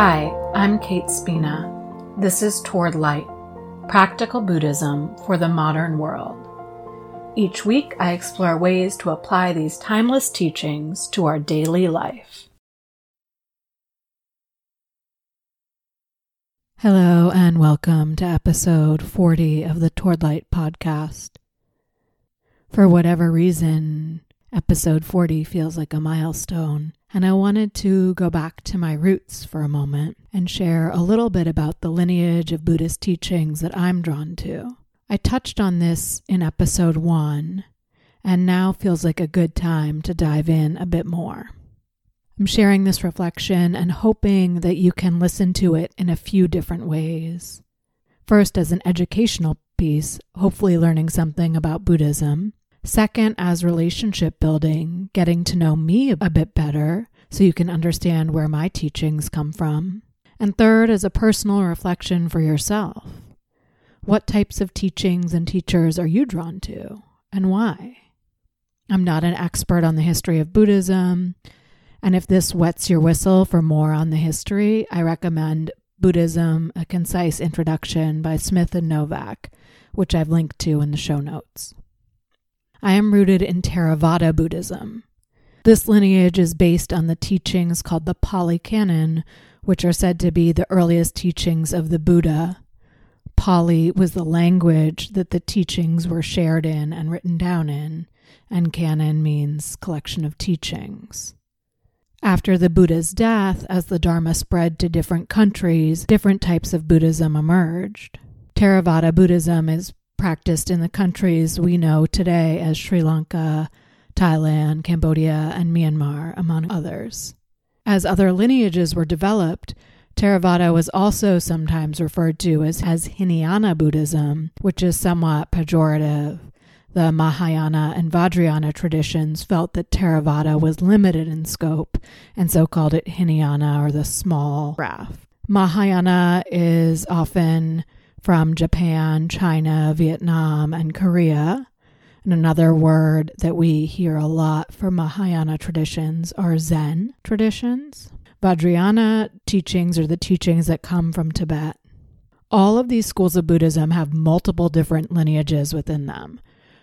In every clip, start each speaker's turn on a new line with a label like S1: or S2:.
S1: Hi, I'm Kate Spina. This is Toward Light Practical Buddhism for the Modern World. Each week, I explore ways to apply these timeless teachings to our daily life. Hello, and welcome to episode 40 of the Toward Light podcast. For whatever reason, episode 40 feels like a milestone and I wanted to go back to my roots for a moment and share a little bit about the lineage of Buddhist teachings that I'm drawn to. I touched on this in episode one, and now feels like a good time to dive in a bit more. I'm sharing this reflection and hoping that you can listen to it in a few different ways. First, as an educational piece, hopefully learning something about Buddhism, Second, as relationship building, getting to know me a bit better so you can understand where my teachings come from. And third, as a personal reflection for yourself. What types of teachings and teachers are you drawn to, and why? I'm not an expert on the history of Buddhism, and if this wets your whistle for more on the history, I recommend Buddhism A Concise Introduction by Smith and Novak, which I've linked to in the show notes. I am rooted in Theravada Buddhism. This lineage is based on the teachings called the Pali Canon, which are said to be the earliest teachings of the Buddha. Pali was the language that the teachings were shared in and written down in, and canon means collection of teachings. After the Buddha's death, as the Dharma spread to different countries, different types of Buddhism emerged. Theravada Buddhism is practiced in the countries we know today as Sri Lanka, Thailand, Cambodia, and Myanmar, among others. As other lineages were developed, Theravada was also sometimes referred to as, as Hinayana Buddhism, which is somewhat pejorative. The Mahayana and Vajrayana traditions felt that Theravada was limited in scope and so called it Hinayana or the small raft. Mahayana is often from Japan, China, Vietnam, and Korea. And another word that we hear a lot from Mahayana traditions are Zen traditions. Vajrayana teachings are the teachings that come from Tibet. All of these schools of Buddhism have multiple different lineages within them.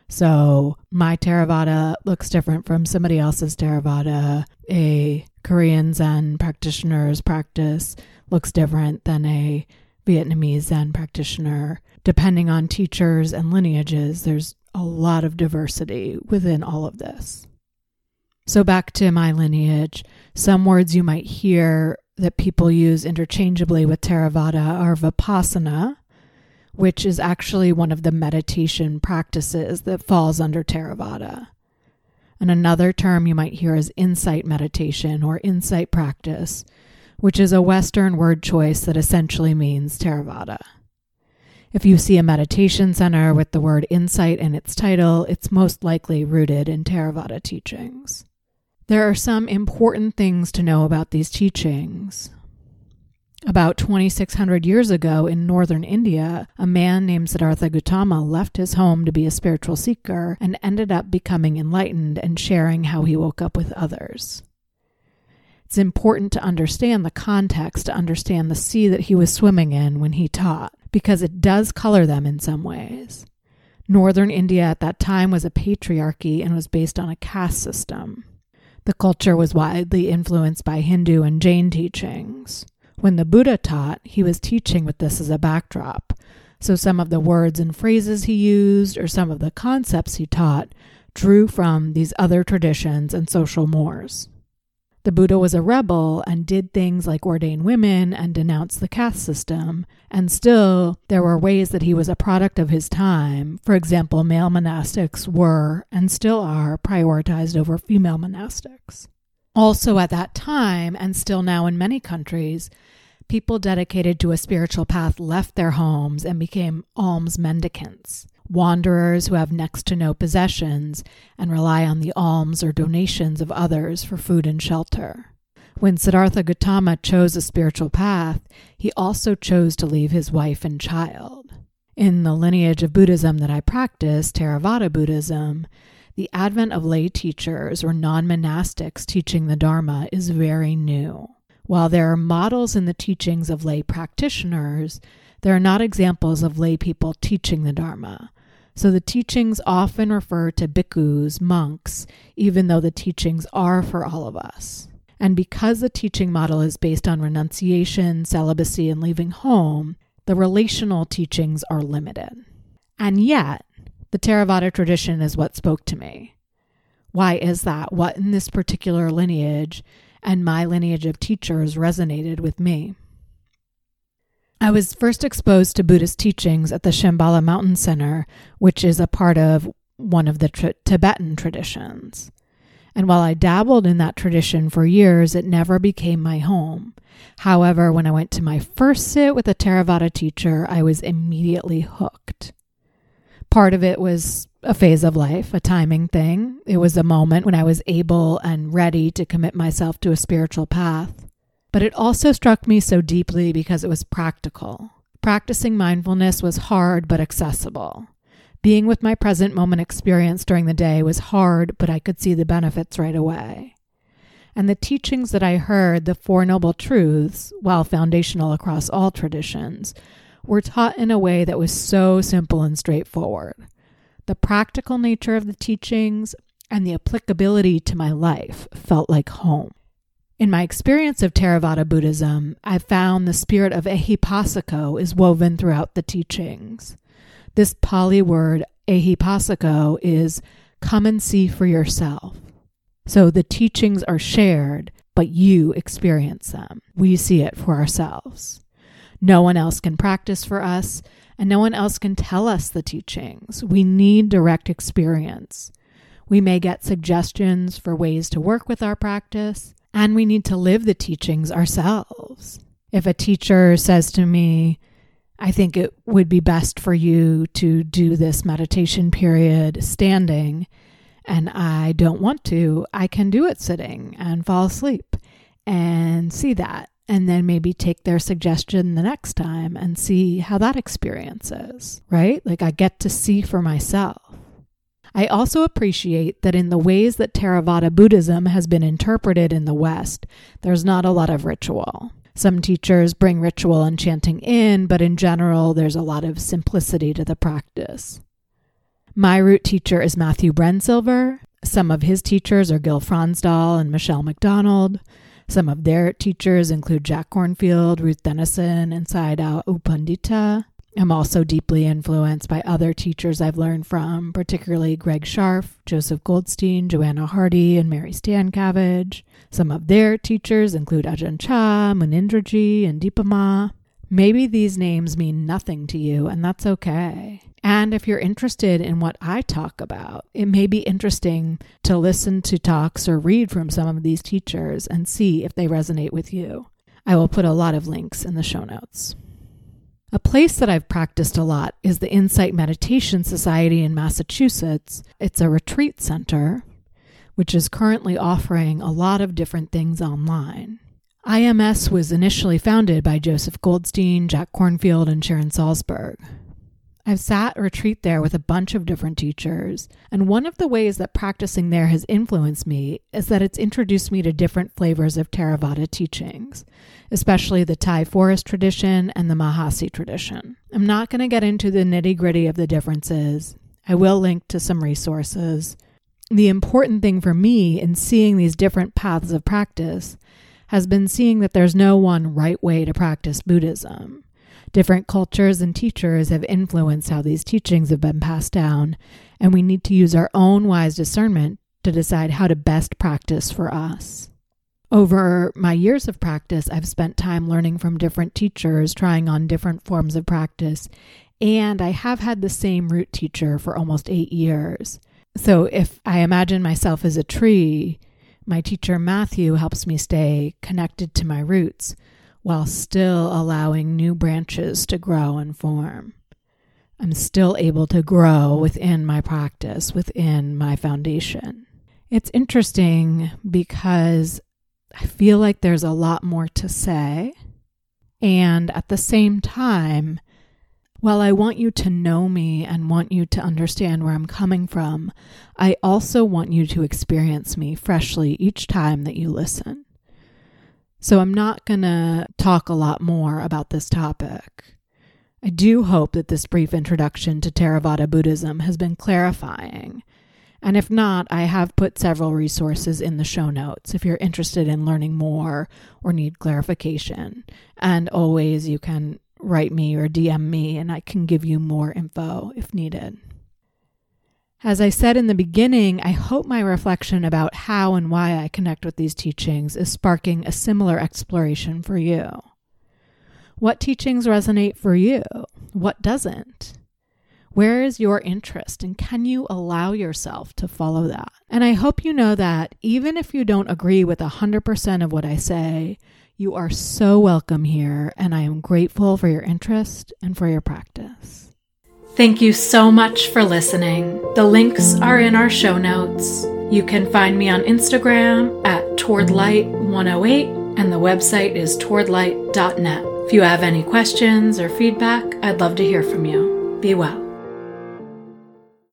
S1: So my Theravada looks different from somebody else's Theravada. A Korean Zen practitioner's practice looks different than a Vietnamese Zen practitioner. Depending on teachers and lineages, there's a lot of diversity within all of this. So, back to my lineage, some words you might hear that people use interchangeably with Theravada are Vipassana, which is actually one of the meditation practices that falls under Theravada. And another term you might hear is insight meditation or insight practice, which is a Western word choice that essentially means Theravada. If you see a meditation center with the word insight in its title, it's most likely rooted in Theravada teachings. There are some important things to know about these teachings. About 2,600 years ago in northern India, a man named Siddhartha Gautama left his home to be a spiritual seeker and ended up becoming enlightened and sharing how he woke up with others. It's important to understand the context, to understand the sea that he was swimming in when he taught, because it does color them in some ways. Northern India at that time was a patriarchy and was based on a caste system. The culture was widely influenced by Hindu and Jain teachings. When the Buddha taught, he was teaching with this as a backdrop. So some of the words and phrases he used, or some of the concepts he taught, drew from these other traditions and social mores. The Buddha was a rebel and did things like ordain women and denounce the caste system. And still, there were ways that he was a product of his time. For example, male monastics were and still are prioritized over female monastics. Also, at that time, and still now in many countries, people dedicated to a spiritual path left their homes and became alms mendicants wanderers who have next to no possessions and rely on the alms or donations of others for food and shelter. When Siddhartha Gautama chose a spiritual path, he also chose to leave his wife and child. In the lineage of Buddhism that I practice, Theravada Buddhism, the advent of lay teachers or non monastics teaching the Dharma is very new. While there are models in the teachings of lay practitioners, there are not examples of lay people teaching the Dharma. So the teachings often refer to bhikkhus, monks, even though the teachings are for all of us. And because the teaching model is based on renunciation, celibacy, and leaving home, the relational teachings are limited. And yet, the Theravada tradition is what spoke to me. Why is that? What in this particular lineage and my lineage of teachers resonated with me? I was first exposed to Buddhist teachings at the Shambhala Mountain Center, which is a part of one of the Tibetan traditions. And while I dabbled in that tradition for years, it never became my home. However, when I went to my first sit with a Theravada teacher, I was immediately hooked. Part of it was a phase of life, a timing thing. It was a moment when I was able and ready to commit myself to a spiritual path. But it also struck me so deeply because it was practical. Practicing mindfulness was hard but accessible. Being with my present moment experience during the day was hard, but I could see the benefits right away. And the teachings that I heard, the Four Noble Truths, while foundational across all traditions, were taught in a way that was so simple and straightforward. The practical nature of the teachings and the applicability to my life felt like home. In my experience of Theravada Buddhism, I found the spirit of ehipassiko is woven throughout the teachings. This Pali word, ehipassiko, is come and see for yourself. So the teachings are shared, but you experience them. We see it for ourselves. No one else can practice for us, and no one else can tell us the teachings. We need direct experience. We may get suggestions for ways to work with our practice, and we need to live the teachings ourselves. If a teacher says to me, I think it would be best for you to do this meditation period standing. And I don't want to. I can do it sitting and fall asleep and see that. And then maybe take their suggestion the next time and see how that experience is, right? Like I get to see for myself. I also appreciate that in the ways that Theravada Buddhism has been interpreted in the West, there's not a lot of ritual. Some teachers bring ritual and chanting in, but in general, there's a lot of simplicity to the practice. My root teacher is Matthew Brensilver. Some of his teachers are Gil Fronsdal and Michelle McDonald. Some of their teachers include Jack Kornfield, Ruth Denison, and Sayadaw U Pandita. I'm also deeply influenced by other teachers I've learned from, particularly Greg Scharf, Joseph Goldstein, Joanna Hardy, and Mary Stancavage. Some of their teachers include Ajahn Chah, Munindraji, and Dipa Maybe these names mean nothing to you, and that's okay. And if you're interested in what I talk about, it may be interesting to listen to talks or read from some of these teachers and see if they resonate with you. I will put a lot of links in the show notes. A place that I've practiced a lot is the Insight Meditation Society in Massachusetts. It's a retreat center, which is currently offering a lot of different things online. IMS was initially founded by Joseph Goldstein, Jack Kornfield, and Sharon Salzberg. I've sat retreat there with a bunch of different teachers, and one of the ways that practicing there has influenced me is that it's introduced me to different flavors of Theravada teachings, especially the Thai forest tradition and the Mahasi tradition. I'm not going to get into the nitty gritty of the differences. I will link to some resources. The important thing for me in seeing these different paths of practice has been seeing that there's no one right way to practice Buddhism. Different cultures and teachers have influenced how these teachings have been passed down, and we need to use our own wise discernment to decide how to best practice for us. Over my years of practice, I've spent time learning from different teachers, trying on different forms of practice, and I have had the same root teacher for almost eight years. So if I imagine myself as a tree, my teacher Matthew helps me stay connected to my roots while still allowing new branches to grow and form. I'm still able to grow within my practice, within my foundation. It's interesting because I feel like there's a lot more to say. And at the same time, while I want you to know me and want you to understand where I'm coming from, I also want you to experience me freshly each time that you listen. So I'm not going to talk a lot more about this topic. I do hope that this brief introduction to Theravada Buddhism has been clarifying. And if not, I have put several resources in the show notes if you're interested in learning more or need clarification. And always you can write me or DM me and I can give you more info if needed. As I said in the beginning, I hope my reflection about how and why I connect with these teachings is sparking a similar exploration for you. What teachings resonate for you? What doesn't? Where is your interest, and can you allow yourself to follow that? And I hope you know that even if you don't agree with 100% of what I say, you are so welcome here, and I am grateful for your interest and for your practice. Thank you so much for listening. The links are in our show notes. You can find me on Instagram at towardlight108 and the website is towardlight.net. If you have any questions or feedback, I'd love to hear from you. Be well.